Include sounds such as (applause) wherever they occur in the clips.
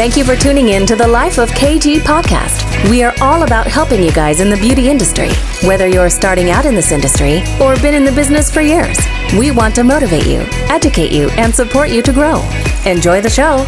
Thank you for tuning in to the Life of KG podcast. We are all about helping you guys in the beauty industry, whether you're starting out in this industry or been in the business for years. We want to motivate you, educate you, and support you to grow. Enjoy the show.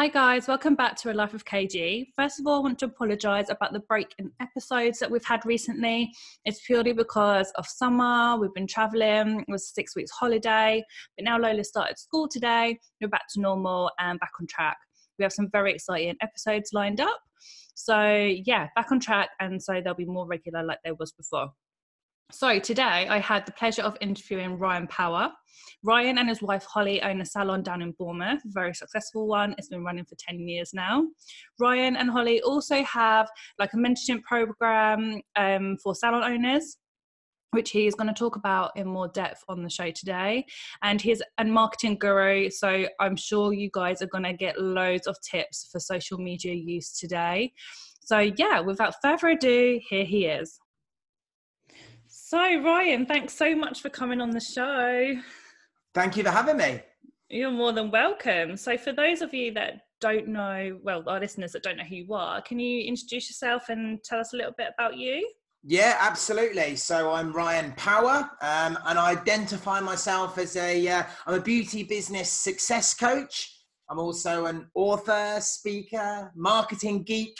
Hi, guys, welcome back to A Life of KG. First of all, I want to apologise about the break in episodes that we've had recently. It's purely because of summer, we've been travelling, it was six weeks holiday, but now Lola started school today, we're back to normal and back on track. We have some very exciting episodes lined up. So, yeah, back on track, and so they'll be more regular like there was before. So today I had the pleasure of interviewing Ryan Power. Ryan and his wife Hollie own a salon down in Bournemouth, a very successful one. It's been running for 10 years now. Ryan and Hollie also have like a mentorship program um, for salon owners which he is going to talk about in more depth on the show today. And he's a marketing guru, so I'm sure you guys are going to get loads of tips for social media use today. So, yeah, without further ado, here he is. So, Ryan, thanks so much for coming on the show. Thank you for having me. You're more than welcome. So, for those of you that don't know, well, our listeners that don't know who you are, can you introduce yourself and tell us a little bit about you? Yeah, absolutely. So I'm Ryan Power, um, and I identify myself as a am uh, a beauty business success coach. I'm also an author, speaker, marketing geek.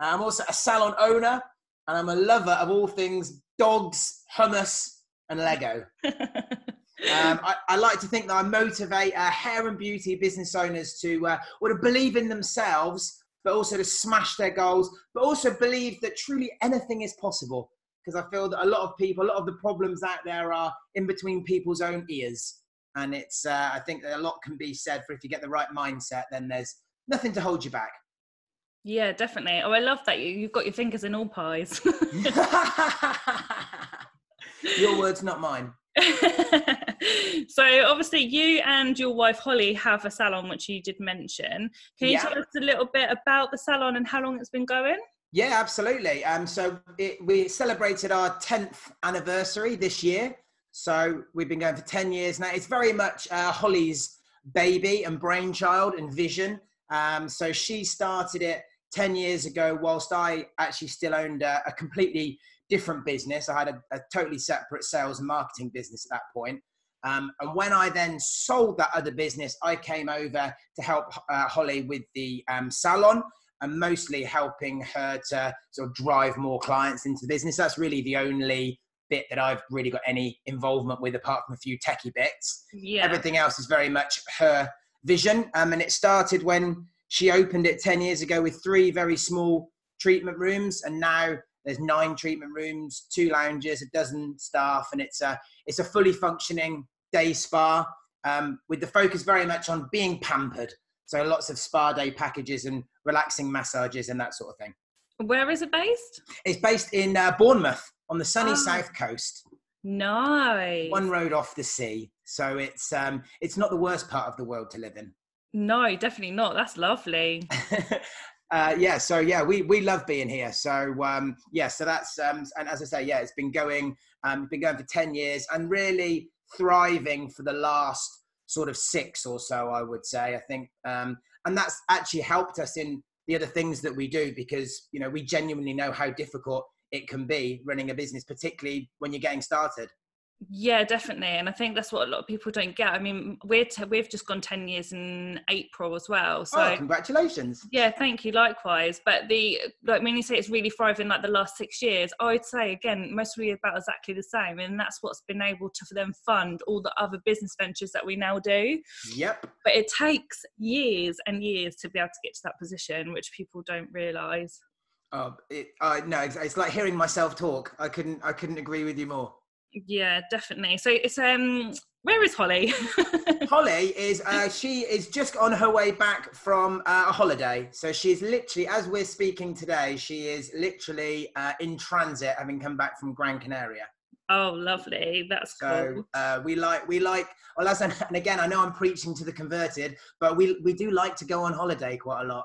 I'm also a salon owner, and I'm a lover of all things dogs, hummus, and Lego. Um, (laughs) I, I, like to think that I motivate uh, hair and beauty business owners to, uh, or to believe in themselves, but also to smash their goals, but also believe that truly anything is possible. Because I feel that a lot of people, a lot of the problems out there are in between people's own ears. And it's, uh, I think that a lot can be said for if you get the right mindset, then there's nothing to hold you back. Yeah, definitely. Oh, I love that you you've got your fingers in all pies. (laughs) (laughs) your words, not mine. (laughs) so obviously you and your wife Hollie have a salon which you did mention. Can you yeah. tell us a little bit about the salon and how long it's been going? Yeah, absolutely. Um, so it, we celebrated our 10th anniversary this year. So we've been going for 10 years now. It's very much uh, Hollie's baby and brainchild and vision. Um, so she started it 10 years ago, whilst I actually still owned a, a completely different business, I had a, a, totally separate sales and marketing business at that point. Um, and when I then sold that other business, I came over to help uh, Hollie with the um, salon and mostly helping her to sort of drive more clients into the business. That's really the only bit that I've really got any involvement with, apart from a few techie bits. Yeah. Everything else is very much her vision. Um, and it started when she opened it 10 years ago with three very small treatment rooms, and now there's nine treatment rooms, two lounges, a dozen staff, and it's a it's a fully functioning day spa um, with the focus very much on being pampered. So lots of spa day packages and relaxing massages and that sort of thing. Where is it based? It's based in uh, Bournemouth on the sunny oh. south coast. Nice. One road off the sea, so it's um, it's not the worst part of the world to live in. No, definitely not. That's lovely. (laughs) uh, yeah, so yeah, we we love being here. So um, yeah, so that's um, and as I say, yeah, it's been going, um, been going for ten years, and really thriving for the last sort of six or so, I would say. I think, um, and that's actually helped us in the other things that we do because you know we genuinely know how difficult it can be running a business, particularly when you're getting started. Yeah, definitely, and I think that's what a lot of people don't get. I mean, we're t- we've just gone ten years in April as well. So oh, congratulations! Yeah, thank you. Likewise, but the like when you say it's really thriving like the last six years, I would say again mostly about exactly the same, and that's what's been able to for them fund all the other business ventures that we now do. Yep. But it takes years and years to be able to get to that position, which people don't realise. Oh, it, uh, no, it's, it's like hearing myself talk. I couldn't, I couldn't agree with you more. Yeah, definitely. So it's um where is Hollie? (laughs) Hollie is uh, she is just on her way back from uh, a holiday. So she's literally, as we're speaking today, she is literally uh, in transit, having come back from Gran Canaria. Oh, lovely! That's so, cool. Uh, we like we like. Well, as (laughs) and again, I know I'm preaching to the converted, but we we do like to go on holiday quite a lot.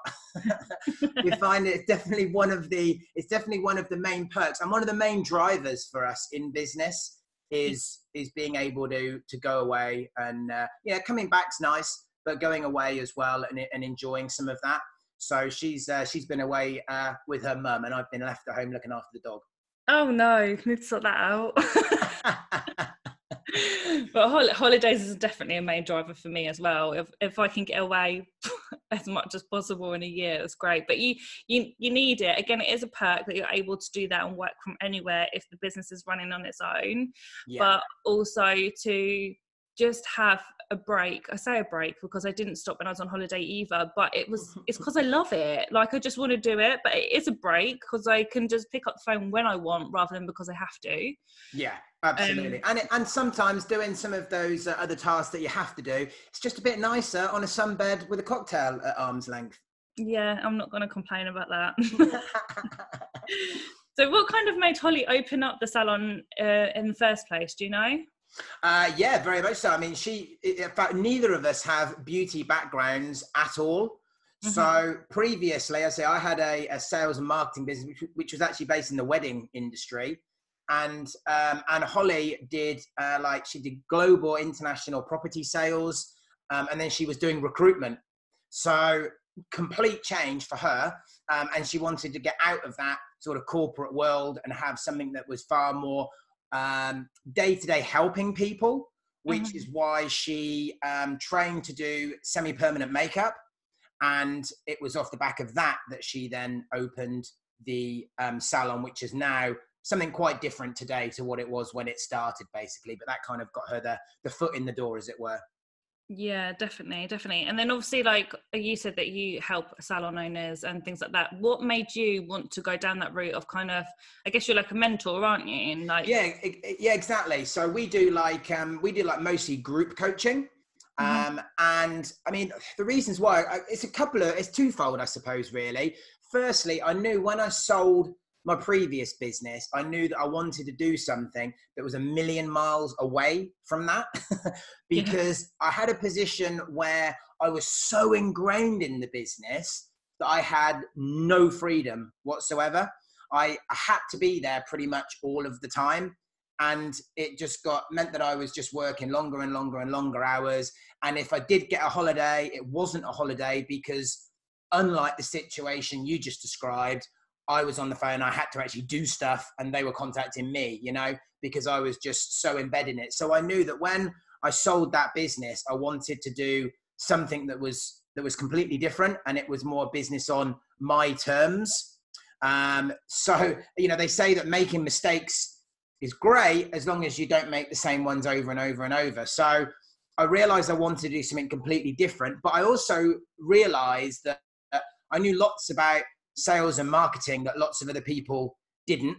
(laughs) we find it's definitely one of the it's definitely one of the main perks and one of the main drivers for us in business is is being able to to go away and uh, yeah, coming back's nice, but going away as well and and enjoying some of that. So she's uh, she's been away uh, with her mum, and I've been left at home looking after the dog. Oh no, need to sort that out. (laughs) (laughs) (laughs) but hol- holidays is definitely a main driver for me as well. If if I can get away (laughs) as much as possible in a year, it's great. But you you you need it. Again, it is a perk that you're able to do that and work from anywhere if the business is running on its own. Yeah. But also to just have a break. I say a break because I didn't stop when I was on holiday either, but it was it's because I love it. Like I just want to do it, but it is a break because I can just pick up the phone when I want rather than because I have to. Yeah, absolutely. Um, and it, and sometimes doing some of those uh, other tasks that you have to do, it's just a bit nicer on a sunbed with a cocktail at arm's length. Yeah, I'm not going to complain about that. (laughs) (laughs) so, what kind of made Hollie open up the salon uh, in the first place? Do you know? Uh, yeah, very much so. I mean, she, in fact, neither of us have beauty backgrounds at all. Mm-hmm. So previously, I say I had a, a sales and marketing business, which, which, was actually based in the wedding industry. And um, and Holly did uh, like she did global international property sales, um, and then she was doing recruitment. So complete change for her, um, and she wanted to get out of that sort of corporate world and have something that was far more day to day helping people, which mm-hmm. is why she um, trained to do semi permanent makeup. And it was off the back of that that she then opened the um, salon, which is now something quite different today to what it was when it started, basically. But that kind of got her the, the foot in the door, as it were. Yeah, definitely, definitely. And then obviously, like you said, that you help salon owners and things like that. What made you want to go down that route of kind of? I guess you're like a mentor, aren't you? And like, yeah, yeah, exactly. So we do like um, we do like mostly group coaching. Mm-hmm. Um, and I mean, the reasons why it's a couple of it's twofold, I suppose. Really, firstly, I knew when I sold my previous business, I knew that I wanted to do something that was a million miles away from that (laughs) because yeah. I had a position where I was so ingrained in the business that I had no freedom whatsoever. I, I had to be there pretty much all of the time. And it just got meant that I was just working longer and longer and longer hours. And if I did get a holiday, it wasn't a holiday because, unlike the situation you just described, I was on the phone, I had to actually do stuff and they were contacting me, you know, because I was just so embedded in it. So I knew that when I sold that business, I wanted to do something that was that was completely different and it was more business on my terms. Um, so, you know, they say that making mistakes is great as long as you don't make the same ones over and over and over. So I realized I wanted to do something completely different, but I also realized that I knew lots about sales and marketing that lots of other people didn't.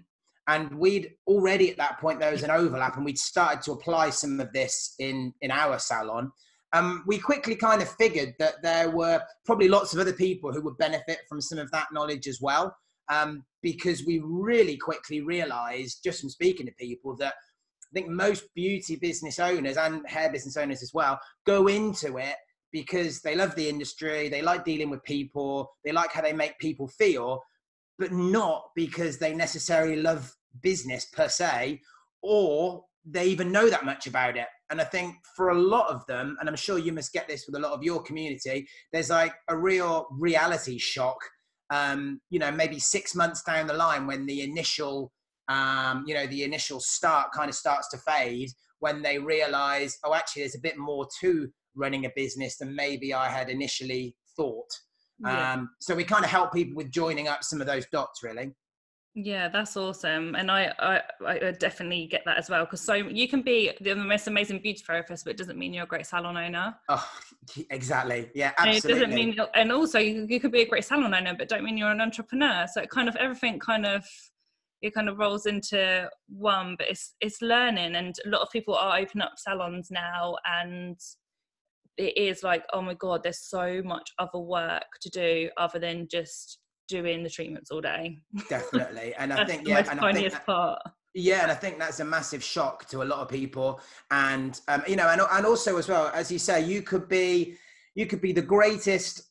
And we'd already at that point there was an overlap, and we'd started to apply some of this in in our salon. Um, we quickly kind of figured that there were probably lots of other people who would benefit from some of that knowledge as well, um, because we really quickly realised, just from speaking to people, that I think most beauty business owners and hair business owners as well go into it because they love the industry, they like dealing with people, they like how they make people feel, but not because they necessarily love business per se, or they even know that much about it. And I think for a lot of them, and I'm sure you must get this with a lot of your community, there's like a real reality shock. Um, you know, maybe six months down the line when the initial, um, you know, the initial start kind of starts to fade, when they realize, oh, actually, there's a bit more to running a business than maybe I had initially thought. Yeah. Um, so we kind of help people with joining up some of those dots, really. Yeah, that's awesome, and I I, I definitely get that as well because so you can be the most amazing beauty therapist, but it doesn't mean you're a great salon owner. Oh, exactly. Yeah, absolutely. And it doesn't mean, and also you, you could be a great salon owner, but don't mean you're an entrepreneur. So it kind of everything kind of it kind of rolls into one, but it's it's learning, and a lot of people are opening up salons now, and it is like oh my god there's so much other work to do other than just doing the treatments all day definitely (laughs) and i think yeah and funniest part Yeah, and I think that's a massive shock to a lot of people. And um, you know, and and also as well, as you say, you could be you could be the greatest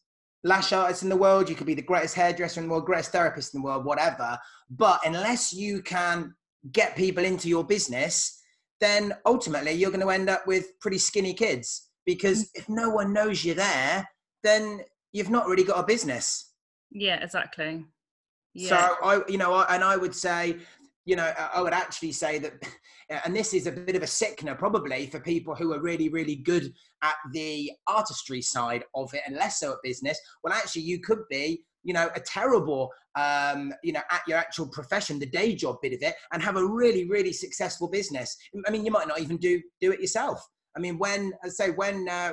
lash artist in the world, you could be the greatest hairdresser in the world, greatest therapist in the world, whatever. But unless you can get people into your business, then ultimately you're going to end up with pretty skinny kids because mm. if no one knows you're there, then you've not really got a business. Yeah, exactly. Yeah. So I, you know, I, and I would say, you know, I would actually say that, (laughs) and this is a bit of a sickener probably for people who are really, really good at the artistry side of it and less so at business. Well, actually, you could be, you know, a terrible, um, you know, at your actual profession, the day job bit of it, and have a really, really successful business. I mean, you might not even do do it yourself. I mean, when I say when uh,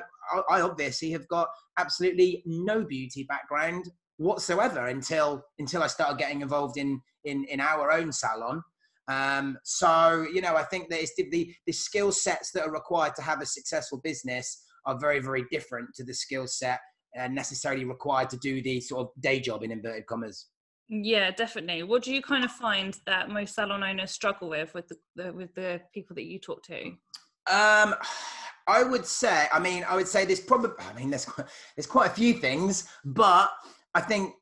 I obviously have got absolutely no beauty background whatsoever until until I started getting involved in in in our own salon. Um, so you know, I think that it's the the skill sets that are required to have a successful business are very very different to the skill set uh, necessarily required to do the sort of day job in inverted commas. Yeah, definitely. What do you kind of find that most salon owners struggle with with the, the with the people that you talk to? Um, I would say, I mean, I would say there's probably, I mean, there's there's quite a few things, but I think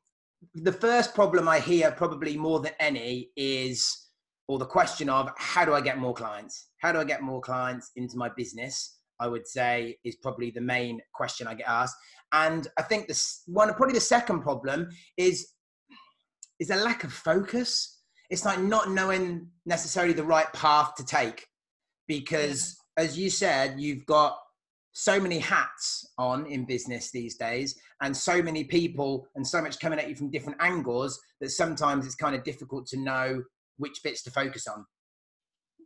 the first problem I hear probably more than any is, or the question of how do I get more clients? How do I get more clients into my business? I would say is probably the main question I get asked. And I think this one, probably the second problem is is a lack of focus. It's like not knowing necessarily the right path to take, because as you said, you've got so many hats on in business these days and so many people and so much coming at you from different angles that sometimes it's kind of difficult to know which bits to focus on.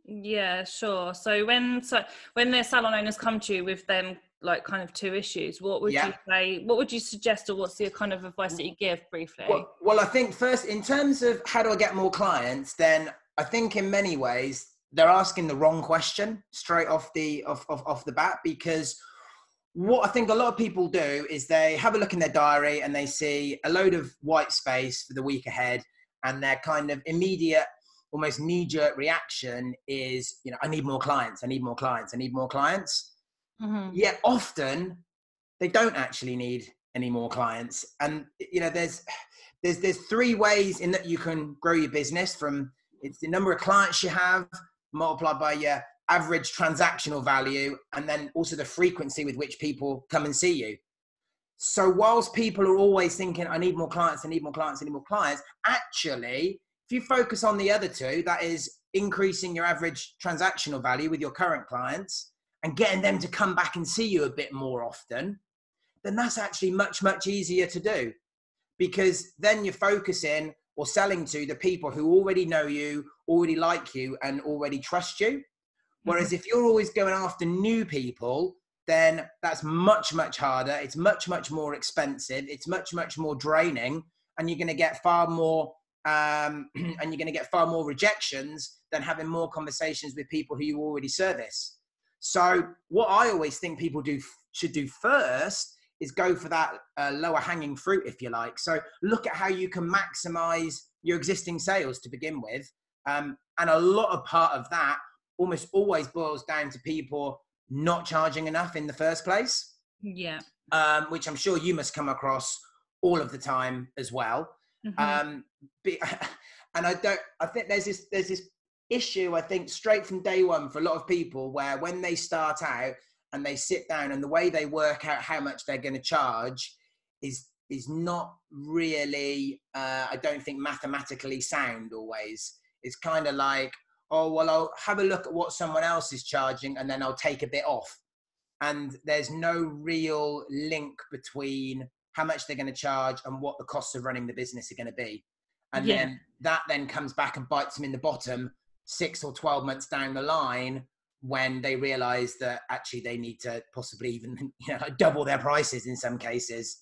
Yeah sure. So when so when the salon owners come to you with them like kind of two issues what would yeah. you say what would you suggest or what's the kind of advice that you give briefly? Well, well i think first in terms of how do i get more clients then i think in many ways they're asking the wrong question straight off the off, off, off the bat because what I think a lot of people do is they have a look in their diary and they see a load of white space for the week ahead, and their kind of immediate, almost knee jerk reaction is, you know, I need more clients, I need more clients, I need more clients. Mm-hmm. Yet often they don't actually need any more clients, and you know, there's there's there's three ways in that you can grow your business from it's the number of clients you have multiplied by your average transactional value and then also the frequency with which people come and see you. So, whilst people are always thinking, I need more clients, I need more clients, I need more clients, actually, if you focus on the other two, that is increasing your average transactional value with your current clients and getting them to come back and see you a bit more often, then that's actually much, much easier to do because then you're focusing or selling to the people who already know you, already like you, and already trust you. Whereas mm-hmm. if you're always going after new people, then that's much, much harder. It's much, much more expensive. It's much, much more draining. And you're going to get far more, um, (clears throat) and you're going to get far more rejections than having more conversations with people who you already service. So, what I always think people do should do first is go for that uh, lower hanging fruit, if you like. So look at how you can maximize your existing sales to begin with. Um, and a lot of part of that almost always boils down to people not charging enough in the first place. Yeah. Um, which I'm sure you must come across all of the time as well. Mm-hmm. Um, (laughs) and I don't, I think there's this, there's this issue, I think straight from day one for a lot of people where when they start out, and they sit down and the way they work out how much they're going to charge is is not really uh, i don't think mathematically sound always it's kind of like oh well i'll have a look at what someone else is charging and then i'll take a bit off. And there's no real link between how much they're going to charge and what the costs of running the business are going to be. And yeah. then that then comes back and bites them in the bottom six or 12 months down the line when they realize that actually they need to possibly even (laughs) you know double their prices in some cases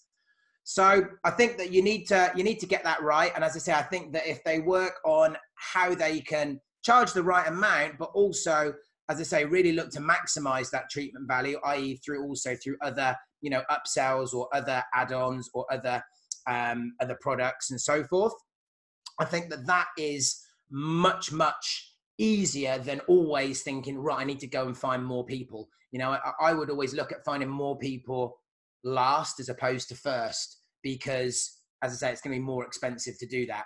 so i think that you need to you need to get that right. And as i say i think that if they work on how they can charge the right amount but also as i say really look to maximize that treatment value i.e through also through other you know upsells or other add-ons or other um, other products and so forth i think that that is much much easier than always thinking, right, I need to go and find more people. You know, I, I would always look at finding more people last as opposed to first because, as I say, it's going to be more expensive to do that.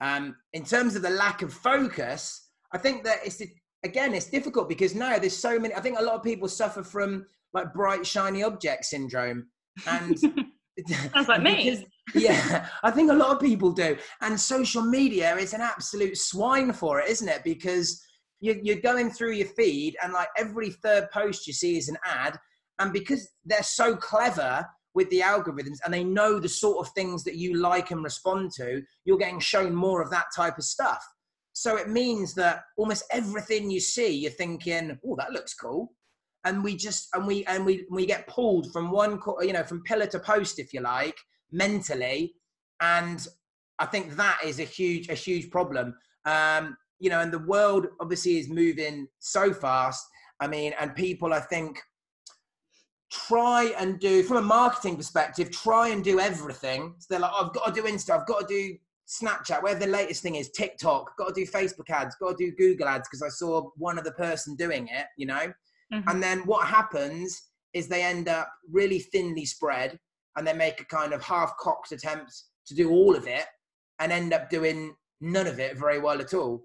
Um, in terms of the lack of focus, I think that it's again it's difficult because now there's so many. I think a lot of people suffer from like bright shiny object syndrome, and (laughs) sounds like me. yeah, I think a lot of people do, and social media is an absolute swine for it, isn't it? Because you're going through your feed, and like every third post you see is an ad, and because they're so clever with the algorithms and they know the sort of things that you like and respond to, you're getting shown more of that type of stuff. So it means that almost everything you see, you're thinking, "Oh, that looks cool," and we just and we and we we get pulled from one, you know, from pillar to post, if you like, mentally, and I think that is a huge a huge problem. Um, you know, and the world obviously is moving so fast. I mean, and people, I think, try and do from a marketing perspective try and do everything. So they're like oh, i've got to do insta i've got to do snapchat where the latest thing is tiktok got to do facebook ads got to do google ads because i saw one other person doing it you know? Mm-hmm. and then what happens is they end up really thinly spread and they make a kind of half-cocked attempt to do all of it and end up doing none of it very well at all.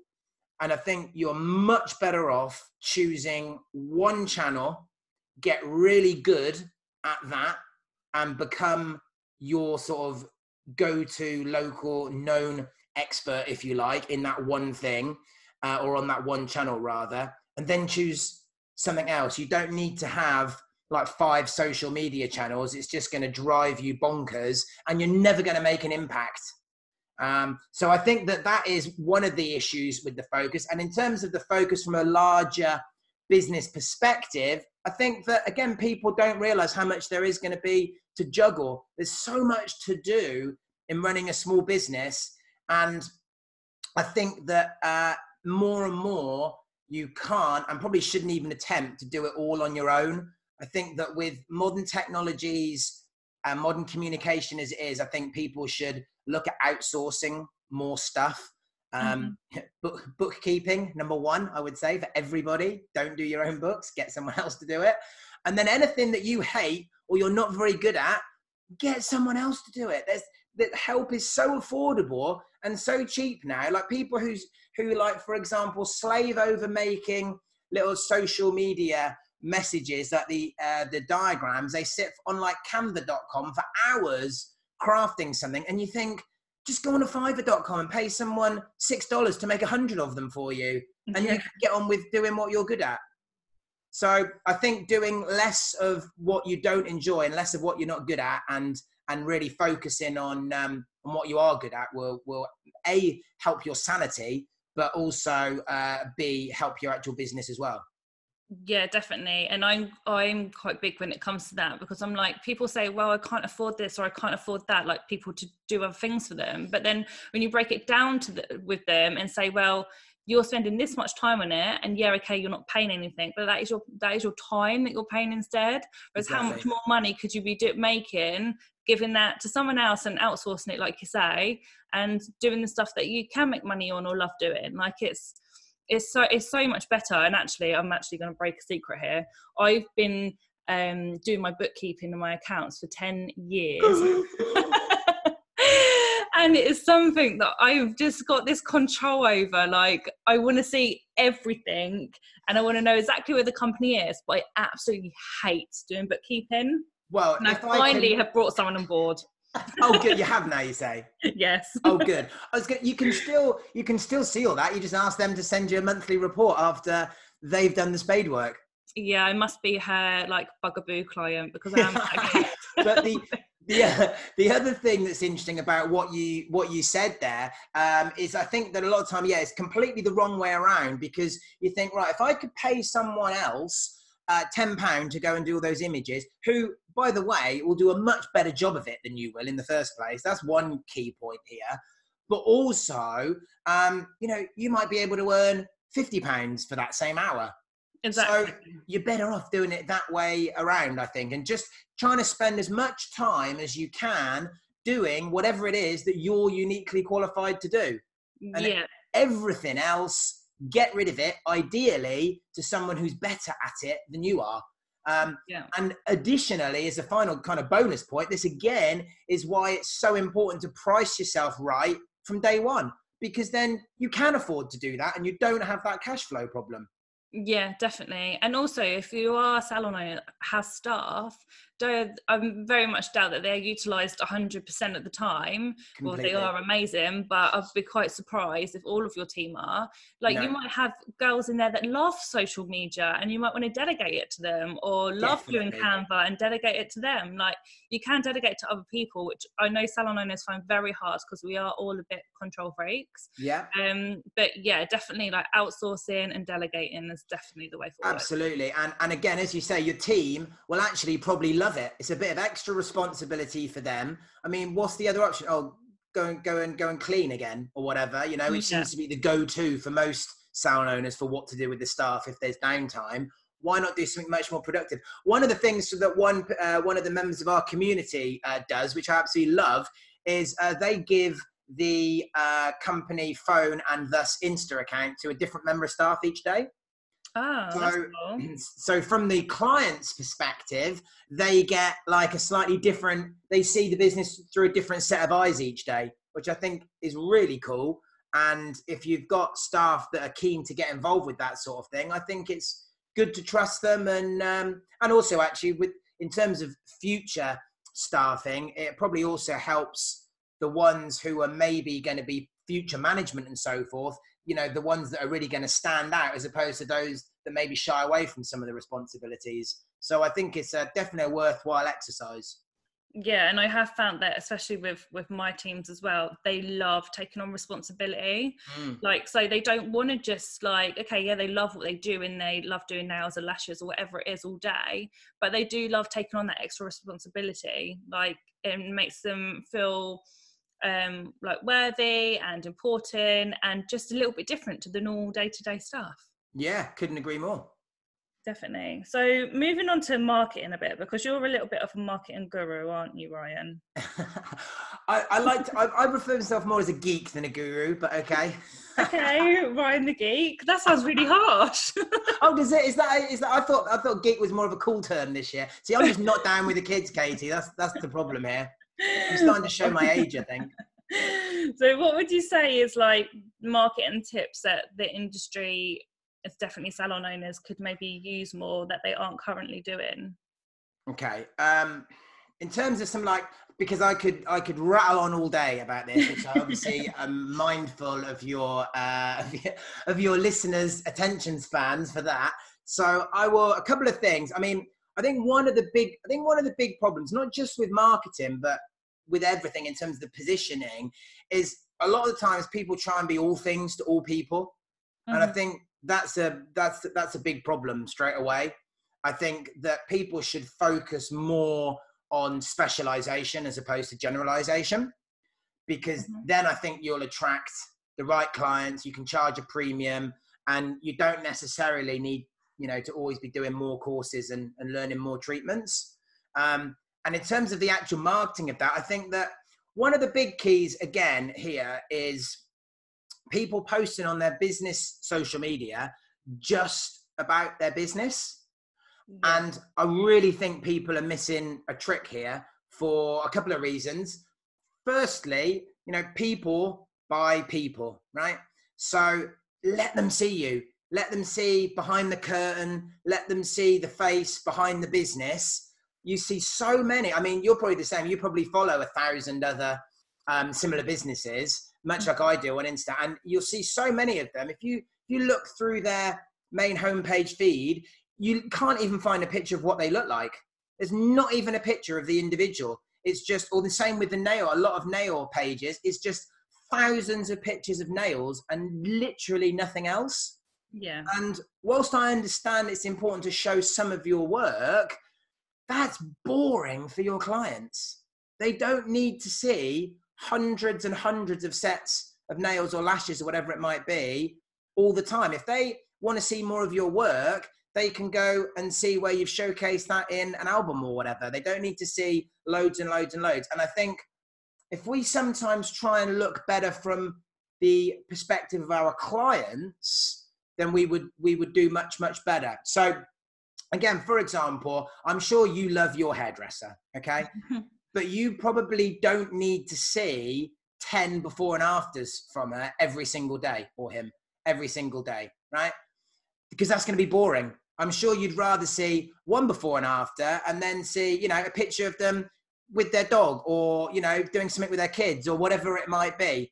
And i think you're much better off choosing one channel get really good at that and become your sort of go-to local known expert if you like in that one thing uh, or on that one channel rather and then choose something else. You don't need to have like five social media channels. It's just going to drive you bonkers and you're never going to make an impact. Um, so i think that that is one of the issues with the focus. And in terms of the focus from a larger business perspective I think that again, people don't realize how much there is going to be to juggle. There's so much to do in running a small business, and I think that uh, more and more you can't and probably shouldn't even attempt to do it all on your own. I think that with modern technologies and modern communication as it is, I think people should look at outsourcing more stuff. Um, mm-hmm. (laughs) book, bookkeeping, number one, I would say for everybody. Don't do your own books, get someone (laughs) else to do it. And then anything that you hate or you're not very good at, get someone else to do it. There's that help is so affordable and so cheap now. Like people who's who like, for example, slave over making little social media messages like the uh, the diagrams. They sit on like Canva.com for hours crafting something, and you think just go on a fiverr.com and pay someone six dollars to make a hundred of them for you and yeah. you can get on with doing what you're good at so i think doing less of what you don't enjoy and less of what you're not good at and and really focusing on um, on what you are good at will will a help your sanity but also uh, b help your actual business as well yeah definitely and i'm i'm quite big when it comes to that because i'm like people say well i can't afford this or i can't afford that like people to do other things for them but then when you break it down to the, with them and say well you're spending this much time on it and yeah okay you're not paying anything but that is your that is your time that you're paying instead whereas exactly. how much more money could you be do, making giving that to someone else and outsourcing it like you say and doing the stuff that you can make money on or love doing like it's it's so it's so much better. And actually i'm actually going to break a secret here. I've been um, doing my bookkeeping and my accounts for 10 years. (laughs) And it's something that i've just got this control over. Like i want to see everything and i want to know exactly where the company is but i absolutely hate doing bookkeeping. Well and i finally I can... have brought someone on board oh, good. You have now. You say. (laughs) Yes. oh, good. I was. Good. You can still. You can still see all that. You just ask them to send you a monthly report after they've done the spade work. Yeah, I must be her like bugaboo client because I'm. (laughs) but the the uh, the other thing that's interesting about what you what you said there um, is I think that a lot of time, yeah, it's completely the wrong way around because you think, right, if I could pay someone else uh, ten pound to go and do all those images, who by the way, will do a much better job of it than you will in the first place. That's one key point here. But also, um, you know, you might be able to earn fifty pounds for that same hour. Exactly. So you're better off doing it that way around, I think, and just trying to spend as much time as you can doing whatever it is that you're uniquely qualified to do. And yeah. Everything else get rid of it, ideally, to someone who's better at it than you are. Um, Yeah. and additionally, as a final kind of bonus point, this again is why it's so important to price yourself right from day one, because then you can afford to do that and you don't have that cash flow problem. Yeah, definitely. And also, if you are a salon owner has staff, do I'm very much doubt that they're utilised 100% of the time. Well, they are amazing, but I'd be quite surprised if all of your team are. Like, you might have girls in there that love social media, and you might want to delegate it to them, or love doing. Canva and delegate it to them. Like, you can delegate to other people, which I know salon owners find very hard because we are all a bit control freaks. Yeah. Um, but yeah, definitely like outsourcing and delegating is definitely the way forward. Absolutely. And and again, as you say, your team will actually probably love it. It's a bit of extra responsibility for them. I mean, what's the other option? Oh, go and go and go and clean again or whatever, you know, it Yeah. seems to be the go-to for most salon owners for what to do with the staff if there's downtime. Why not do something much more productive? One of the things that one uh, one of the members of our community uh, does, which I absolutely love, is uh, they give the uh, company phone and thus Insta account to a different member of staff each day. Oh, So- (clears throat) cool. so from the client's perspective they get like a slightly different they see the business through a different set of eyes each day which i think is really cool and if you've got staff that are keen to get involved with that sort of thing i think it's good to trust them and um, and also actually with in terms of future staffing it probably also helps the ones who are maybe going to be future management and so forth you know the ones that are really going to stand out as opposed to those that maybe shy away from some of the responsibilities so i think it's a definitely a worthwhile exercise Yeah, and I have found that especially with with my teams as well, they love taking on responsibility. Mm. Like so they don't want to just like, okay, yeah, they love what they do and they love doing nails or lashes or whatever it is all day, but they do love taking on that extra responsibility. Like it makes them feel um like worthy and important and just a little bit different to the normal day-to-day stuff. yeah couldn't agree more Definitely. So moving on to marketing a bit because you're a little bit of a marketing guru, aren't you, Ryan? (laughs) I, I like to, I, I refer myself more as a geek than a guru but okay (laughs) Okay, Ryan the geek. That sounds really harsh. (laughs) oh does it is that is that i thought i thought geek was more of a cool term this year see i'm just not down with the kids katie that's that's the problem here i'm starting to show my age i think (laughs) so what would you say is like marketing tips that the industry it's definitely salon owners could maybe use more that they aren't currently doing Okay. Um, in terms of some like, because I could I could rattle on all day about this, which I obviously (laughs) am mindful of your uh, of your, of your listeners' attention spans for that. So I will a couple of things. I mean, I think one of the big I think one of the big problems, not just with marketing, but with everything in terms of the positioning, is a lot of the times people try and be all things to all people and I Mhm. think that's a that's that's a big problem straight away. I think that people should focus more on specialization as opposed to generalization, because Mhm. then I think you'll attract the right clients. You can charge a premium, and you don't necessarily need you know to always be doing more courses and, and learning more treatments. Um, and in terms of the actual marketing of that, I think that one of the big keys again here is people posting on their business social media just about their business. Yeah. And I really think people are missing a trick here for a couple of reasons. Firstly, you know, people buy people, right? So let them see you. Let them see behind the curtain. Let them see the face behind the business. You see so many. I mean, you're probably the same. You probably follow a thousand other um, similar businesses, much like I do on Insta, and you'll see so many of them. If you if you look through their main homepage feed, you can't even find a picture of what they look like. There's not even a picture of the individual. It's just, or the same with the nail. A lot of nail pages, it's just thousands of pictures of nails and literally nothing else. Yeah And whilst I understand it's important to show some of your work, that's boring for your clients. They don't need to see hundreds and hundreds of sets of nails or lashes or whatever it might be all the time. If they want to see more of your work, they can go and see where you've showcased that in an album or whatever. They don't need to see loads and loads and loads. And I think if we sometimes try and look better from the perspective of our clients, then we would we would do much much better. So again, for example, I'm sure you love your hairdresser, okay? (laughs) but you probably don't need to see 10 before and afters from her every single day or him every single day, right? Because that's going to be boring. I'm sure you'd rather see one before and after and then see, you know, a picture of them with their dog or, you know, doing something with their kids or whatever it might be.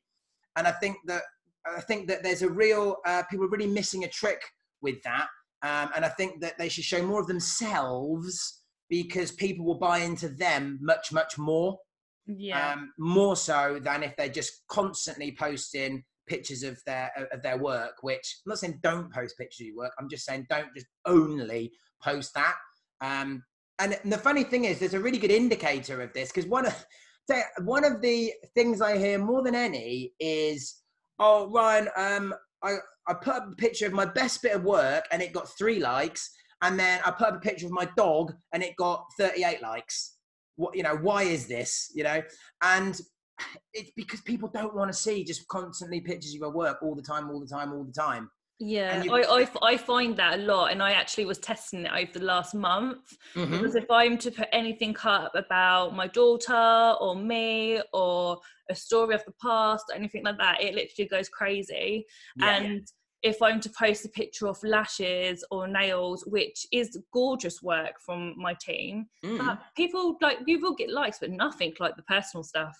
And I think that I think that there's a real uh, people are really missing a trick with that. Um, and I think that they should show more of themselves because people will buy into them much, much more. Yeah. Um, more so than if they're just constantly posting pictures of their of their work. Which I'm not saying don't post pictures of your work. I'm just saying don't just only post that. Um, and the funny thing is, there's a really good indicator of this because one of (laughs) one of the things I hear more than any is, "Oh, Ryan, um, I I put up a picture of my best bit of work and it got three likes, and then I put up a picture of my dog and it got 38 likes." what you know why is this you know and (sighs) it's because people don't want to see just constantly pictures of your work all the time all the time all the time yeah you, I, I, I, find that a lot and i actually was testing it over the last month mm-hmm. because if i'm to put anything up about my daughter or me or a story of the past or anything like that it literally goes crazy yeah. and if I'm to post a picture of lashes or nails, which is gorgeous work from my team, mm. people like you will get likes, but nothing like the personal stuff.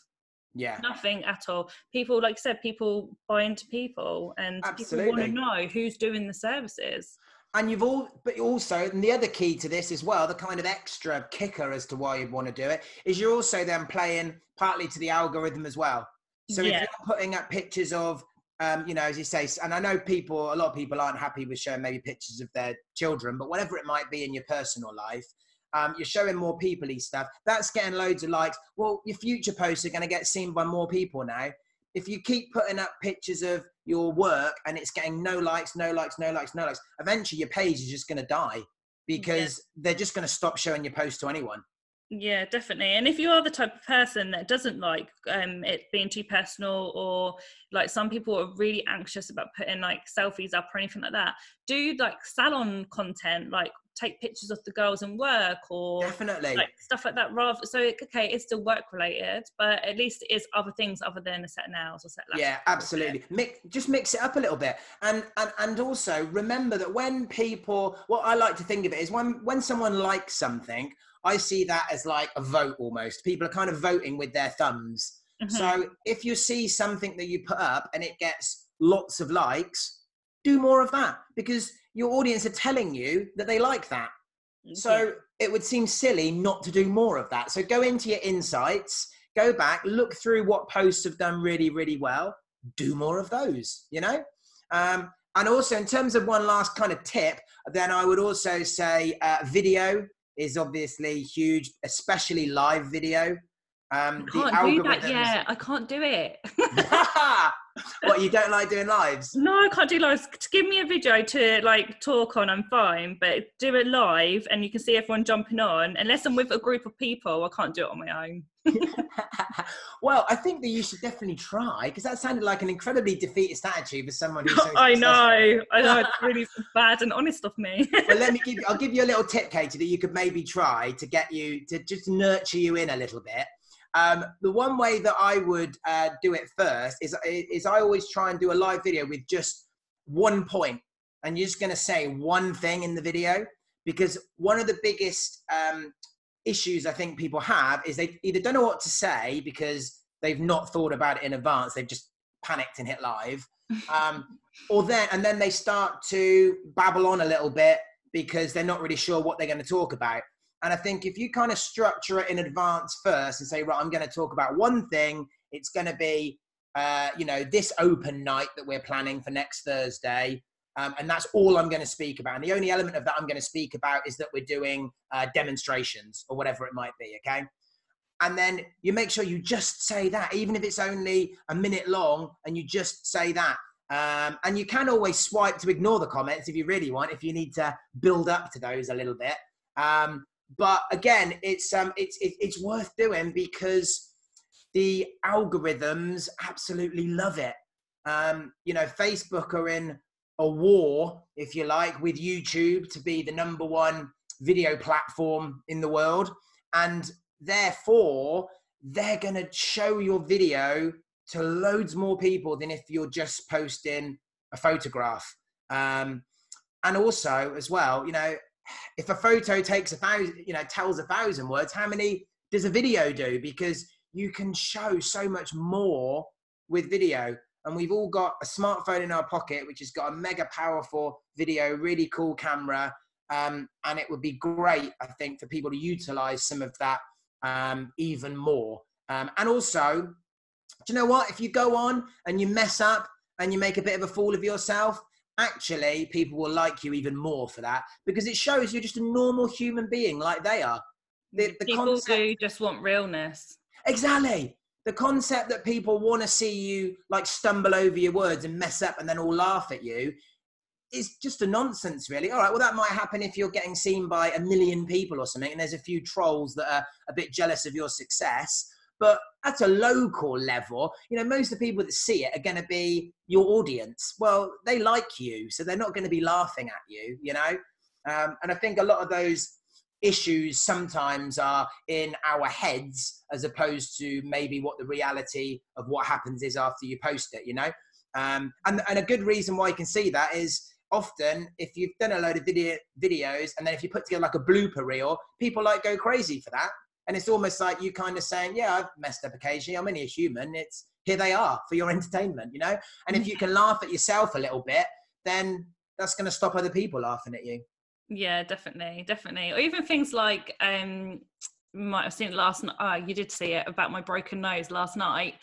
Yeah, nothing at all. People, like I said, people buy into people, and Absolutely. people want to know who's doing the services. And you've all, but also, and the other key to this as well, the kind of extra kicker as to why you'd want to do it is you're also then playing partly to the algorithm as well. So yeah. if you're putting up pictures of um, you know, as you say, and I know people, a lot of people aren't happy with showing maybe pictures of their children, but whatever it might be in your personal life, um, you're showing more people stuff. That's getting loads of likes. Well, your future posts are going to get seen by more people now. If you keep putting up pictures of your work and it's getting no likes, no likes, no likes, no likes, eventually your page is just going to die because yeah. they're just going to stop showing your post to anyone. Yeah, definitely. And if you are the type of person that doesn't like um, it being too personal, or like some people are really anxious about putting like selfies up or anything like that, do like salon content, like take pictures of the girls and work or definitely like stuff like that. Rather, so okay, it's still work related, but at least it is other things other than a set nails or set. Yeah, absolutely. Mix, just mix it up a little bit, and and and also remember that when people, what I like to think of it is when when someone likes something I see that as like a vote almost. People are kind of voting with their thumbs. Mm-hmm. So if you see something that you put up and it gets lots of likes, do more of that because your audience are telling you that they like that. So it would seem silly not to do more of that. So go into your insights, go back, look through what posts have done really, really well, do more of those, you know? Um, and also, in terms of one last kind of tip, then I would also say uh, video is obviously huge, especially live video. Um, I can't do that yet. I can't do it. (laughs) (laughs) (laughs) what you don't like doing lives? No, I can't do lives. Give me a video to like talk on. I'm fine, but do it live and you can see everyone jumping on. Unless I'm with a group of people, I can't do it on my own. (laughs) well, I think that you should definitely try because that sounded like an incredibly defeatist attitude for someone who's. So (laughs) I know, I know, it's (laughs) really bad and honest of me. well, let me give. You, I'll give you a little tip, Katie, that you could maybe try to get you to just nurture you in a little bit. Um, the one way that I would uh, do it first is, is I always try and do a live video with just one point, and you're just going to say one thing in the video because one of the biggest um, issues I think people have is they either don't know what to say because they've not thought about it in advance, they've just panicked and hit live, (laughs) um, or then and then they start to babble on a little bit because they're not really sure what they're going to talk about. And I think if you kind of structure it in advance first and say, right, I'm going to talk about one thing, it's going to be, uh, you know, this open night that we're planning for next Thursday. Um, and that's all I'm going to speak about. And the only element of that I'm going to speak about is that we're doing uh, demonstrations or whatever it might be. Okay. And then you make sure you just say that, even if it's only a minute long, and you just say that. Um, and you can always swipe to ignore the comments if you really want, if you need to build up to those a little bit. Um, but again, it's um, it's it, it's worth doing because the algorithms absolutely love it. Um, you know, Facebook are in a war, if you like, with YouTube to be the number one video platform in the world. And therefore, they're going to show your video to loads more people than if you're just posting a photograph. Um, and also, as well, you know, if a photo takes a thousand, you know, tells a thousand words, how many does a video do? Because you can show so much more with video. And we've all got a smartphone in our pocket, which has got a mega powerful video, really cool camera. Um, and it would be great, I think, for people to utilize some of that um, even more. Um, and also, do you know what? If you go on and you mess up and you make a bit of a fool of yourself, actually, people will like you even more for that because it shows you're just a normal human being like they are. The, mm, the people concept, do just want realness. Exactly. The concept that people want to see you like stumble over your words and mess up and then all laugh at you is just a nonsense, really. All right, well, that might happen if you're getting seen by a million people or something, and there's a few trolls that are a bit jealous of your success. But at a local level, you know, most of the people that see it are going to be your audience. Well, they like you, so they're not going to be laughing at you, you know? Um, and I think a lot of those issues sometimes are in our heads as opposed to maybe what the reality of what happens is after you post it, you know? Um, and, and a good reason why you can see that is often if you've done a load of video, videos and then if you put together like a blooper reel, people like go crazy for that. And it's almost like you kind of saying, yeah, I've messed up occasionally. I'm only a human. It's here they are for your (laughs) entertainment, you know? And if (laughs) you can laugh at yourself a little bit, then that's going to stop other people laughing at you. Yeah, definitely, definitely. Or even things like um might have seen it last night. Oh, you did see it about my broken nose last night.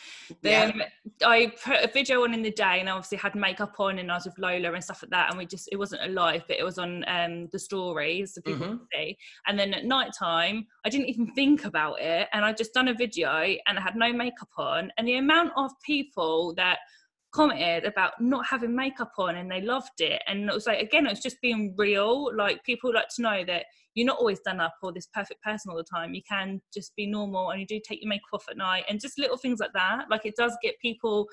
Then yeah. I put a video on in the day and I obviously had makeup on and I was with Lola and stuff like that. And we just, it wasn't a live, but it was on um, the stories so people mm-hmm. see. And then at night time, I didn't even think about it. And I just done a video and I had no makeup on. And the amount of people that commented about not having makeup on and they loved it. And it was like, again, it was just being real. Like people like to know that you're not always done up or this perfect person all the time. You can just be normal and you do take your makeup off at night and just little things like that. Like it does get people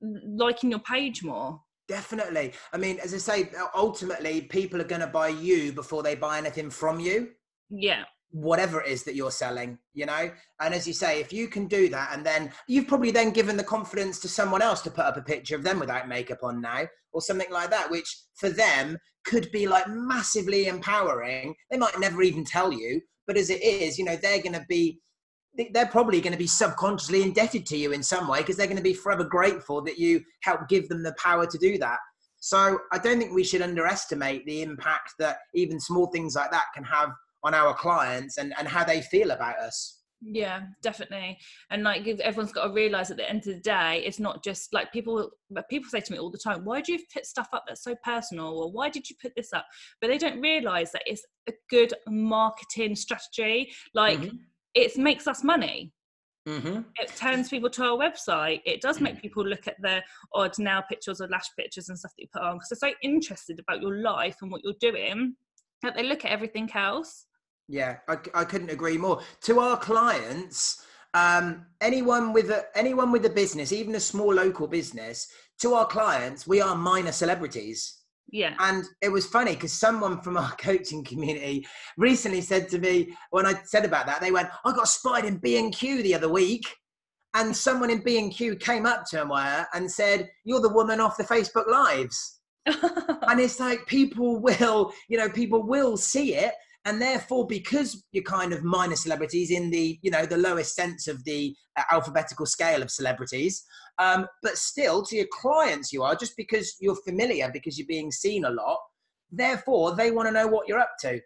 liking your page more. Definitely. I mean, as I say, ultimately, people are going to buy you before they buy anything from you. Yeah whatever it is that you're selling you know? And as you say if you can do that and then you've probably then given the confidence to someone else to put up a picture of them without makeup on now or something like that which for them could be like massively empowering. They might never even tell you but as it is you know they're going to be they're probably going to be subconsciously indebted to you in some way because they're going to be forever grateful that you help give them the power to do that. So i don't think we should underestimate the impact that even small things like that can have on our clients and, and how they feel about us yeah definitely and like everyone's got to realize at the end of the day it's not just like people people say to me all the time why do you put stuff up that's so personal or why did you put this up but they don't realize that it's a good marketing strategy like mm-hmm. it makes us money Mm-hmm. It turns people to our website. It does make people look at the odd nail pictures or lash pictures and stuff that you put on because they're so interested about your life and what you're doing that they look at everything else. Yeah, I, I couldn't agree more. To our clients, um, anyone with a anyone with a business, even a small local business, to our clients, we are minor celebrities. Yeah. And it was funny because someone from our (laughs) coaching community recently said to me when I said about that, they went, "I got spotted in B and Q the other week." And someone in B and Q came up to him and said, "You're the woman off the Facebook Lives." (laughs) and it's like people will, you know, people will see it and therefore because you're kind of minor celebrities in the you know the lowest sense of the uh, alphabetical scale of celebrities um, but still to your clients you are just because you're familiar because you're being seen a lot therefore they want to know what you're up to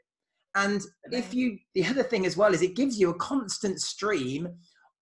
and if you the other thing as well is it gives you a constant stream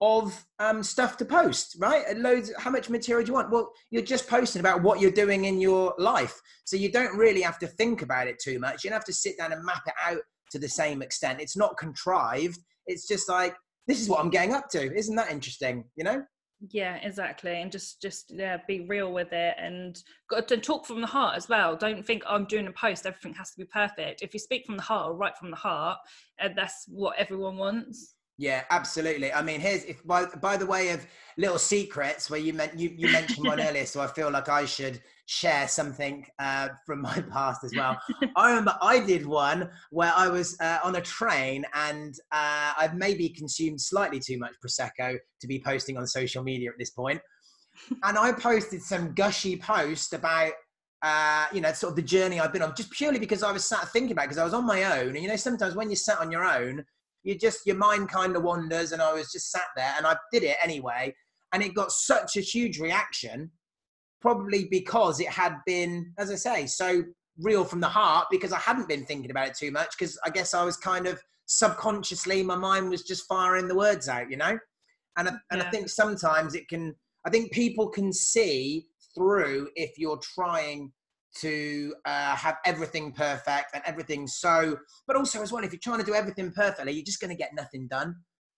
of um, stuff to post, right? And loads. How much material do you want? Well, you're just posting about what you're doing in your life, so you don't really have to think about it too much. You don't have to sit down and map it out to the same extent. It's not contrived. It's just like this is what I'm getting up to. Isn't that interesting? You know? Yeah, exactly. And just just yeah, be real with it and got to talk from the heart as well. Don't think I'm doing a post. Everything has to be perfect. If you speak from the heart or write from the heart, and uh, that's what everyone wants. Yeah, absolutely. I mean, here's if by by the way of little secrets where you meant you, you mentioned one earlier, so I feel like I should share something uh, from my (laughs) past as well. I remember I did one where I was uh, on a train and uh, I've maybe consumed slightly too much prosecco to be posting on social media at this point. and I posted some gushy post about. Uh, you know, sort of the journey I've been on, just purely because I was sat thinking about, because I was on my own. And you know, sometimes when you're sat on your own, you just your mind kind of wanders, and I was just sat there, and I did it anyway, and it got such a huge reaction probably because it had been, as I say, so real from the heart because I hadn't been thinking about it too much because I guess I was kind of subconsciously, my mind was just firing the words out, you know? And, I, and yeah. I think sometimes it can, I think people can see through if you're trying to uh, have everything perfect and everything so, but also as well, if you're trying to do everything perfectly, you're just going to get nothing done.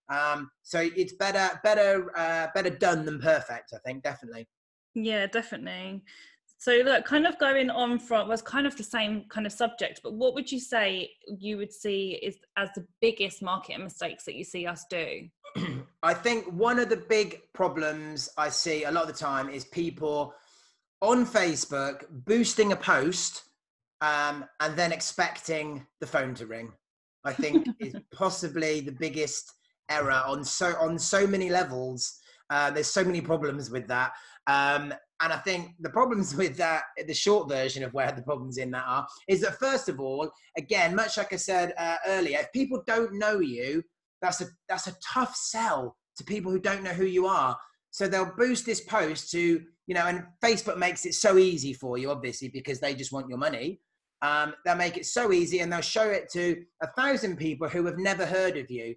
Um, so it's better, better, uh, better done than perfect. I think definitely. Yeah, definitely. So look, kind of going on from was kind of the same kind of subject, but what would you say you would see is as the biggest marketing mistakes that you see us do? (clears throat) I think one of the big problems I see a lot of the time is people on Facebook boosting a post um, and then expecting the phone to ring. I think (laughs) is possibly the biggest error on so on so many levels. Uh, there's so many problems with that. Um, and I think the problems (laughs) with that, the short version of where the problems in that are, is that first of all, again, much like I said uh, earlier, if people don't know you, that's a that's a tough sell to people who don't know who you are. So they'll boost this post to you know, and Facebook makes it so easy for you, obviously, because they just want your money. Um, they'll make it so easy, and they'll show it to a thousand people who have never heard of you.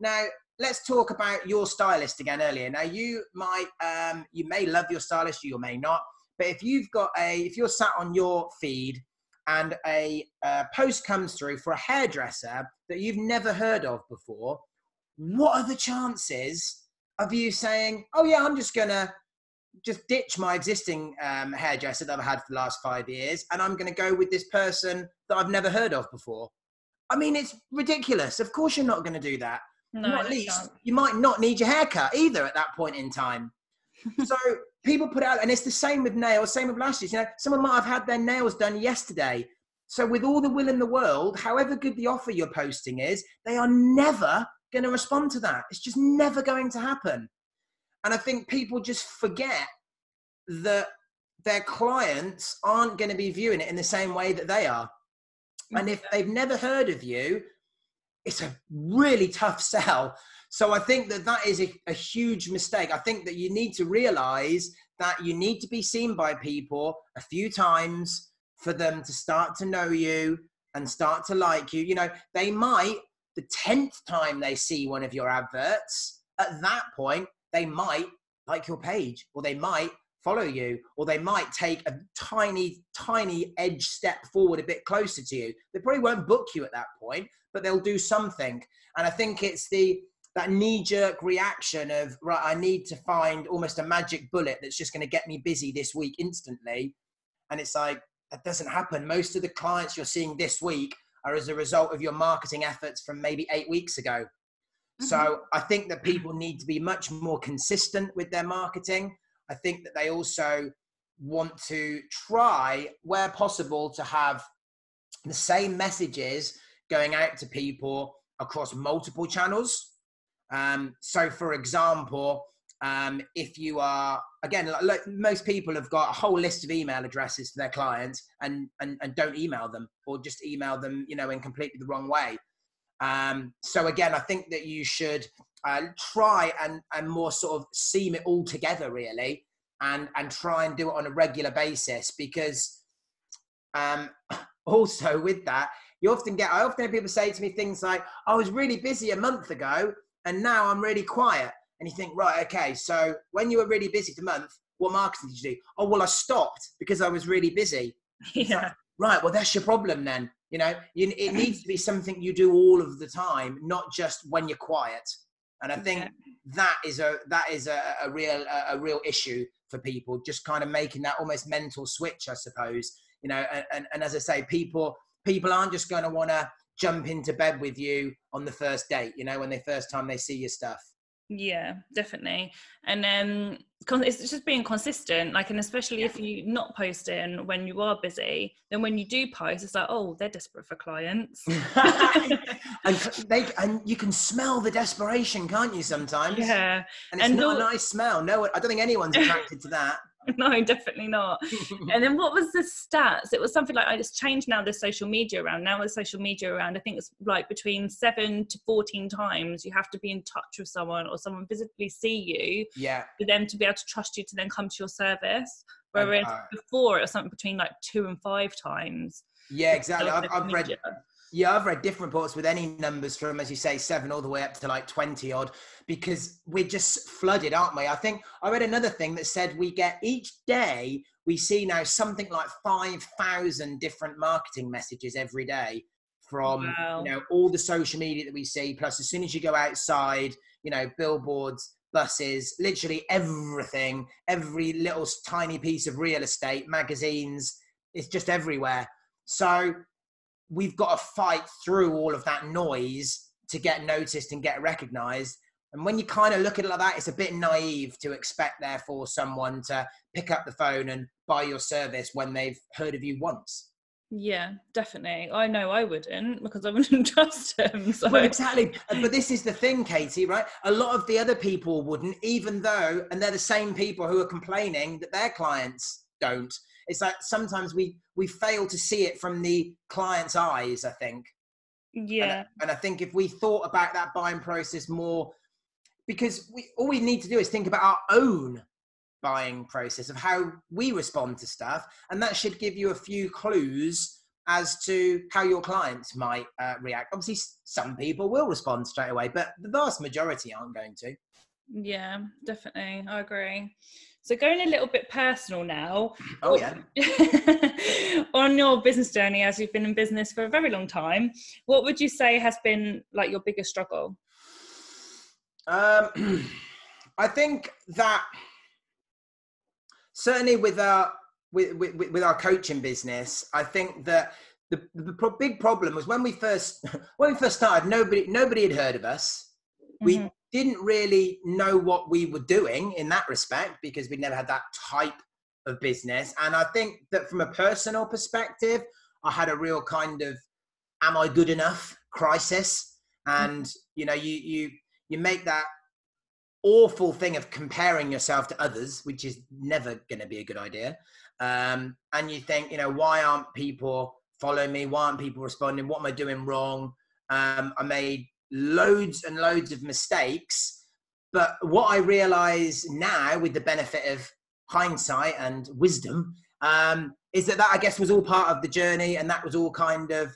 Now, let's talk about your stylist again earlier. Now, you might, um, you may love your stylist, you may not, but if you've got a, if you're sat on your feed and a, a post comes through for a hairdresser that you've never heard of before, what are the chances of you saying, "Oh yeah, I'm just gonna just ditch my existing um, hairdresser that I've had for the last five years, and I'm going to go with this person that I've never heard of before. I mean, it's ridiculous. Of course, you're not going to do that. No, not least, you might not need your haircut either at that point in time. (laughs) so people put out, and it's the same with nails, same with lashes. You know, someone might have had their nails done yesterday. So with all the will in the world, however good the offer you're posting is, they are never going to respond to that. It's just never going to happen. And I think people just forget that their clients aren't going to be viewing it in the same way that they are. And if they've never heard of you, it's a really tough (laughs) sell. So I think that that is a, a, huge mistake. I think that you need to realize that you need to be seen by people a few times for them to start to know you and start to like you. You know, they might, the 10th time they see one of your adverts, at that point, they might like your page or they might follow you or they might take a tiny tiny edge step forward a bit closer to you. They probably won't book you at that point but they'll do something. And i think it's the that knee-jerk reaction of right i need to find almost a magic bullet that's just going to get me busy this week instantly. And it's like that doesn't happen. Most of the clients you're seeing this week are as a result of your marketing efforts from maybe eight weeks ago mm-hmm. so i think that people need to be much more consistent with their marketing I think that they also want to try, where possible, to have the same messages going out to people across multiple channels. Um, so, for example, um, if you are again, like, most people have got a whole list of email addresses for their clients and, and and don't email them or just email them, you know, in completely the wrong way. Um, so again, I think that you should uh, try and, and more sort of seam it all together really and, and try and do it on a regular basis because um, (clears throat) also with that, you often get, I often hear people say to me things like, I was really busy a month ago and now I'm really quiet. And you think, right, okay, so when you were really busy the month, what marketing did you do? Oh, well, I stopped because I was really busy. (laughs) Yeah. Right, well, that's your problem then. You know, you, it needs to be something you do all of the time, not just when you're quiet. And I think that is a that is a, a real a, a, real issue for people. Just kind of making that almost mental switch, I suppose. You know, and, and, and as I say, people people aren't just going to want to jump into bed with you on the first date. You know, when they first time they see your stuff. Yeah, definitely. And then it's just being consistent, like, and especially if you not posting when you are busy, then when you do post, it's like, oh, they're desperate for clients. (laughs) and they and you can smell the desperation, can't you? Sometimes. Yeah. And it's and not a nice smell. No, I don't think anyone's attracted to that. (laughs) no, definitely not. and then what was the stats? It was something like I just changed now the social media around. Now with social media around, I think it's like between seven to fourteen times you have to be in touch with someone or someone visibly see you. Yeah. For them to be able to trust you to then come to your service. Whereas before it was something between like two and five times. Yeah, exactly. I've, I've read yeah, I've read different reports with any numbers from, as you say, seven all the way up to like 20 odd, because we're just flooded, aren't we? I think I read another thing that said we get each day, we see now something like 5,000 different marketing messages every day from, wow. you know, all the social media that we see. Plus, as soon as you go outside, you know, billboards, buses, literally everything, every little tiny piece of real estate, magazines, it's just everywhere. So we've got to fight through all of that noise to get noticed and get recognized. And when you kind of look at it like that, it's a bit naive to expect, therefore, someone to pick up the phone and buy your service when they've heard of you once. Yeah, definitely. I know I wouldn't because I wouldn't (laughs) trust him. So. Well, exactly. But this is the thing, Katie, right? A lot of the other people wouldn't, even though, and they're the same people who are complaining that their clients don't it's like sometimes we we fail to see it from the client's eyes i think. Yeah. and, and i think if we thought about that buying process more because we all we need to do is think about our own buying process of how we respond to stuff and that should give you a few clues as to how your clients might uh, react. Obviously some people will respond straight away but the vast majority aren't going to. Yeah definitely. I agree so going a little bit personal now. Oh yeah. (laughs) on your business journey, as you've been in business for a very long time, what would you say has been like your biggest struggle? Um, (clears throat) I think that certainly with our with, with, with our coaching business, I think that the, the big problem was when we first (laughs) when we first started, nobody nobody had heard of us. We mm-hmm didn't really know what we were doing in that respect because we'd never had that type of business. And I think that from a personal perspective, I had a real kind of am I good enough crisis. And you know, you you you make that awful thing of comparing yourself to others, which is never going to be a good idea. Um, and you think, you know, why aren't people following me? Why aren't people responding? What am I doing wrong? Um, I made loads and loads of mistakes. But what I realize now, with the benefit of hindsight and wisdom, um, is that that I guess was all part of the journey, and that was all kind of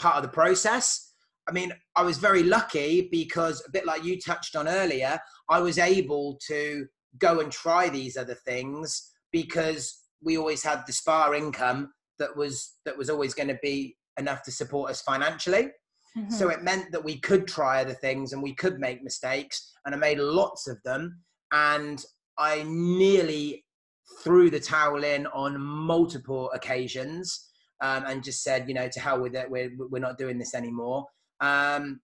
part of the process. I mean, I was very lucky because a bit like you touched on earlier, I was able to go and try these other things because we always had the spa income that was that was always going to be enough to support us financially. Mm-hmm. So it meant that we could try other things and we could make mistakes. And I made lots of them. And I nearly threw the towel in on multiple occasions um, and just said, you know, to hell with it. We're, we're not doing this anymore. Um,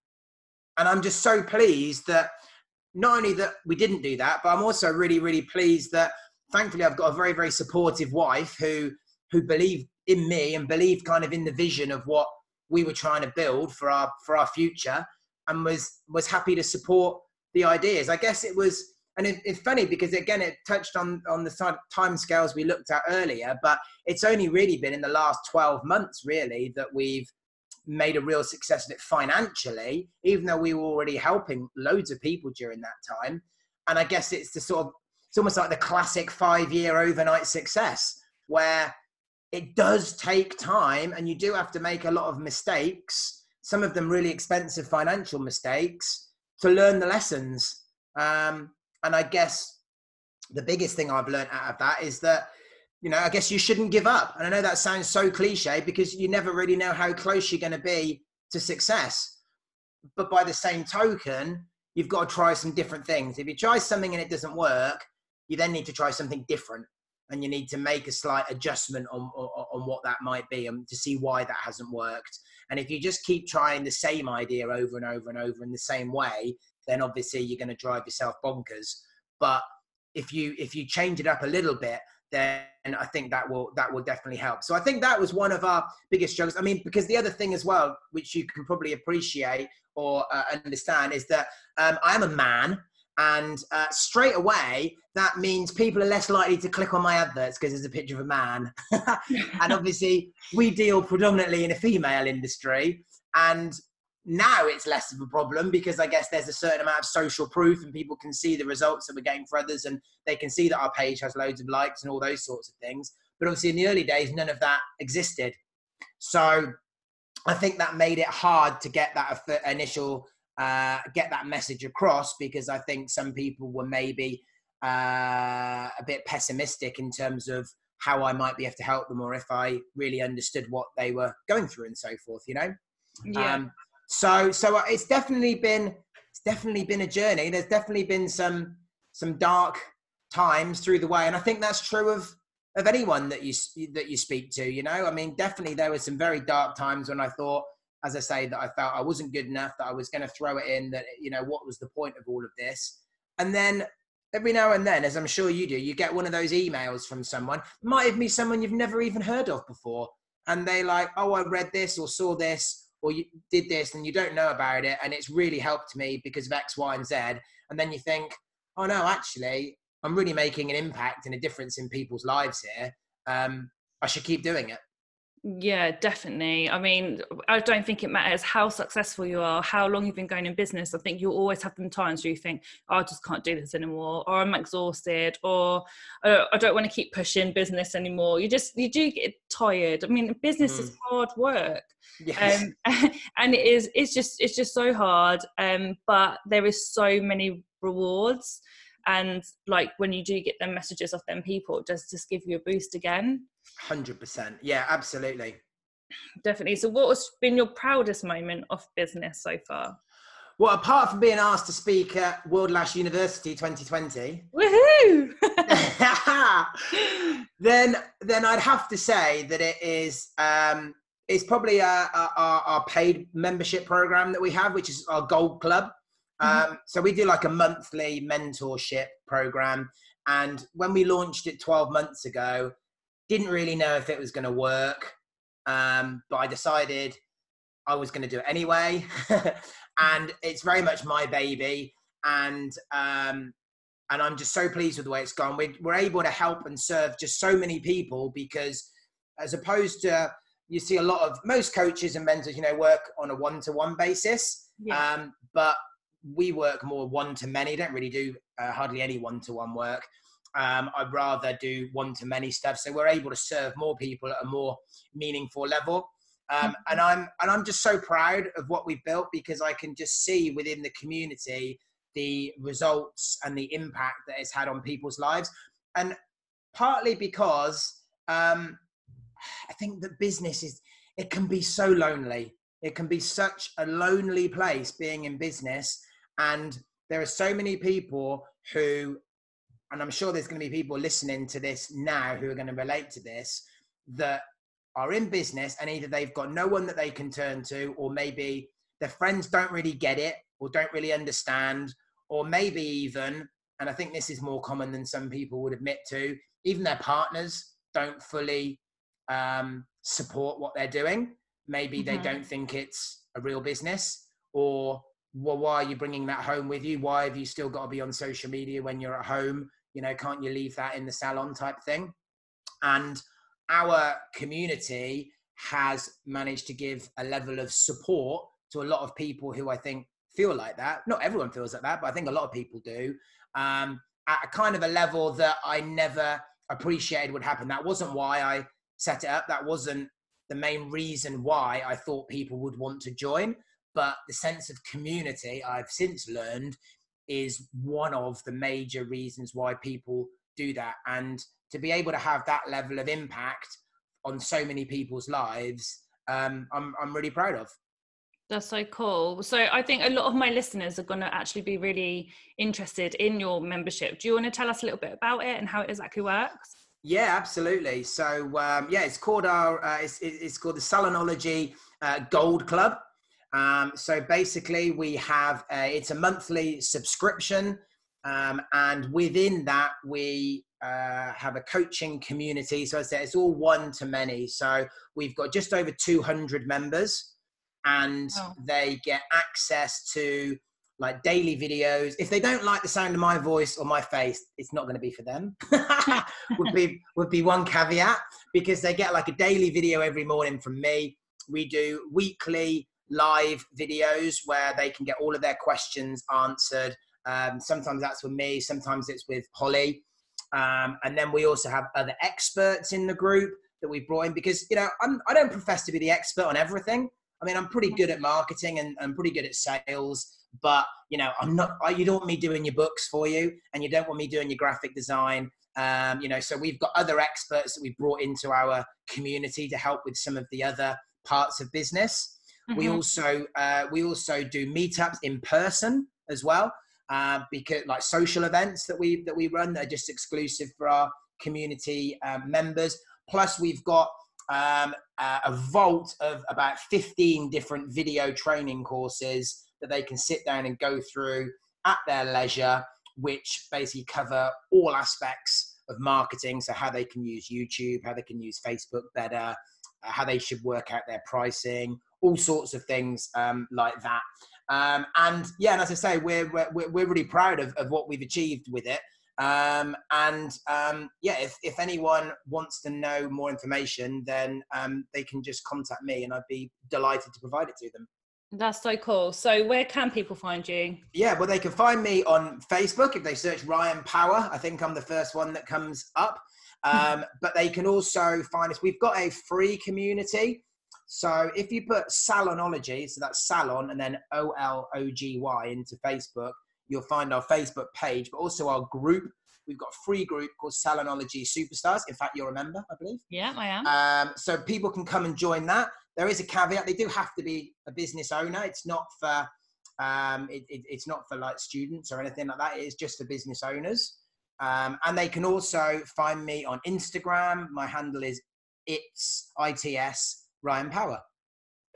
and I'm just so pleased that not only that we didn't do that, but I'm also really, really pleased that thankfully I've got a very, very supportive wife who who believed in me and believed kind of in the vision of what we were trying to build for our for our future and was was happy to support the ideas. I guess it was and it, it's funny because again it touched on on the time scales we looked at earlier but it's only really been in the last 12 months really that we've made a real success of it financially even though we were already helping loads of people during that time. And i guess it's the sort of it's almost like the classic five year overnight success where it does take time and you do have to make a lot of mistakes some of them really expensive financial mistakes to learn the lessons. Um, and i guess the biggest thing i've learned out of that is that you know i guess you shouldn't give up. And i know that sounds so cliche because you never really know how close you're going to be to success. But by the same token you've got to try some different things. If you try something and it doesn't work you then need to try something different and you need to make a slight adjustment on, on, on what that might be and to see why that hasn't worked. And if you just keep trying the same idea over and over and over in the same way, then obviously you're going to drive yourself bonkers. But if you if you change it up a little bit, then I think that will that will definitely help. So I think that was one of our biggest struggles. I mean, because the other thing as well, which you can probably appreciate or uh, understand, is that um, I am a man, and uh, straight away that means people are less likely to click on my adverts because there's a picture of a man. (laughs) and obviously, we deal predominantly in a female industry, and now it's less of a problem because I guess there's a certain amount of social proof and people can see the results that we're getting for others and they can see that our page has loads of likes and all those sorts of things. But obviously, in the early days, none of that existed. So I think that made it hard to get that initial, uh, get that message across because I think some people were maybe uh, a bit pessimistic in terms of how I might be able to help them or if I really understood what they were going through and so forth, you know? Yeah. Um, so so it's definitely been it's definitely been a journey. There's definitely been some some dark times through the way, and I think that's true of of anyone that you that you speak to. You know, I mean, definitely there were some very dark times when I thought, as I say, that I felt I wasn't good enough, that I was going to throw it in, that you know, what was the point of all of this? And then every now and then, as I'm sure you do, you get one of those emails from someone, might even be someone you've never even heard of before, and they like, oh, I read this or saw this or you did this and you don't know about it and it's really helped me because of X, Y, and Z. And then you think, oh no, actually, I'm really making an impact and a difference in people's lives here. Um, I should keep doing it. Yeah, definitely. I mean, I don't think it matters how successful you are, how long you've been going in business. I think you'll always have them times where you think, oh, I just can't do this anymore, or I'm exhausted, or oh, I don't want to keep pushing business anymore. You just, you do get tired. I mean, business mm. is hard work. Yes. Um, (laughs) and it is, it's just, it's just so hard. Um, but there is so many rewards. And like when you do get them messages of them people, it does just give you a boost again. 100%. Yeah, absolutely. Definitely. So, what has been your proudest moment of business so far? Well, apart from being asked to speak at World Lash University 2020, woohoo! (laughs) then then I'd have to say that it is um, it's probably our, our, our, paid membership program that we have, which is our Gold Club. Mm-hmm. Um, so we do like a monthly mentorship program, and when we launched it 12 months ago, didn't really know if it was going to work, um, but I decided I was going to do it anyway. (laughs) and it's very much my baby. And um, and I'm just so pleased with the way it's gone. We're, we're able to help and serve just so many people because, as opposed to you see a lot of most coaches and mentors, you know, work on a one-to-one basis. Yeah. Um, but we work more one to many. Don't really do uh, hardly any one-to-one work. Um, I'd rather do one to many stuff. So we're able to serve more people at a more meaningful level. Um, and I'm and I'm just so proud of what we've built because I can just see within the community the results and the impact that it's had on people's lives, and partly because um, I think that business is it can be so lonely. It can be such a lonely place being in business, and there are so many people who and I'm sure there's going to be people listening to this now who are going to relate to this that are in business and either they've got no one that they can turn to, or maybe their friends don't really get it or don't really understand, or maybe even, and I think this is more common than some people would admit to, even their partners don't fully um, support what they're doing. Maybe mm-hmm. they don't think it's a real business, or well, why are you bringing that home with you? Why have you still got to be on social media when you're at home? You know can't you leave that in the salon type thing? And our community has managed to give a level of support to a lot of people who i think feel like that. Not everyone feels like that but i think a lot of people do um, at a kind of a level that i never appreciated would happen. That wasn't why i set it up. That wasn't the main reason why i thought people would want to join. But the sense of community i've since learned is one of the major reasons why people do that. And to be able to have that level of impact on so many people's lives, um, I'm, I'm really proud of. That's so cool. So I think a lot of my listeners are going to actually be really interested in your membership. Do you want to tell us a little bit about it and how it exactly works? Yeah, absolutely. So um, yeah, it's called our uh, it's, it's called the Salonology uh, Gold Club. Um, so basically, we have a, it's a monthly subscription, um, and within that, we uh, have a coaching community. So I said it's all one to many. So we've got just over 200 members, and oh. they get access to like daily videos. If they don't like the sound of my voice or my face, it's not going to be for them. (laughs) would be would be one caveat because they get like a daily video every morning from me. We do weekly live videos where they can get all of their questions answered. Um, sometimes that's with me, sometimes it's with Hollie. Um, and then we also have other experts in the group that we brought in because, you know, I'm, I don't profess to be the expert on everything. I mean, I'm pretty good at marketing and I'm pretty good at sales, but, you know, I'm not, you don't want me doing your books for you and you don't want me doing your graphic design. Um, you know, so we've got other experts that we brought into our community to help with some of the other parts of business. Mm-hmm. We also uh, we also do meetups in person as well, uh, because like social events that we that we run that are just exclusive for our community um, members. Plus, we've got um, uh, a vault of about 15 different video training courses that they can sit down and go through at their leisure, which basically cover all aspects of marketing. So, how they can use YouTube, how they can use Facebook better, uh, how they should work out their pricing, all sorts of things um, like that. Um, and yeah, and as I say, we're, we're, we're really proud of, of what we've achieved with it. Um, and um, yeah, if, if anyone wants to know more information, then um, they can just contact me and I'd be delighted to provide it to them. That's so cool. So, where can people find you? Yeah, well, they can find me on Facebook if they search Ryan Power. I think I'm the first one that comes up. (laughs) Um, but they can also find us. We've got a free community so if you put Salonology, so that's Salon and then O L O G Y into Facebook, you'll find our Facebook page, but also our group. We've got a free group called Salonology Superstars. In fact, you're a member, I believe. Yeah, I am. Um, so people can come and join that. There is a caveat; they do have to be a business owner. It's not for um, it, it, it's not for like students or anything like that. It is just for business owners. Um, and they can also find me on Instagram. My handle is it's its Ryan Power.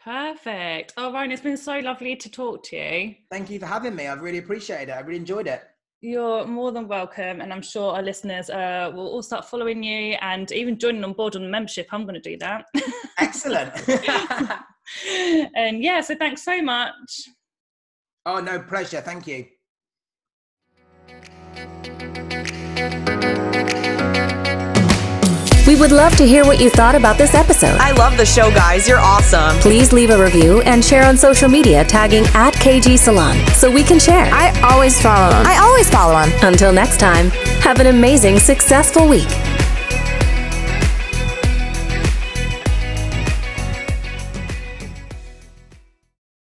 Perfect. Oh, Ryan, it's been so lovely to talk to you. Thank you for having me. I've really appreciated it. I really enjoyed it. You're more than welcome, and I'm sure our listeners uh, will all start following you and even joining on board on the membership. I'm going to do that. Excellent. (laughs) and yeah, so thanks so much. Oh, no, pleasure. Thank you. We would love to hear what you thought about this episode. I love the show, guys. You're awesome. Please leave a review and share on social media tagging at KG Salon so we can share. I always follow them. I always follow them. Until next time, have an amazing, successful week.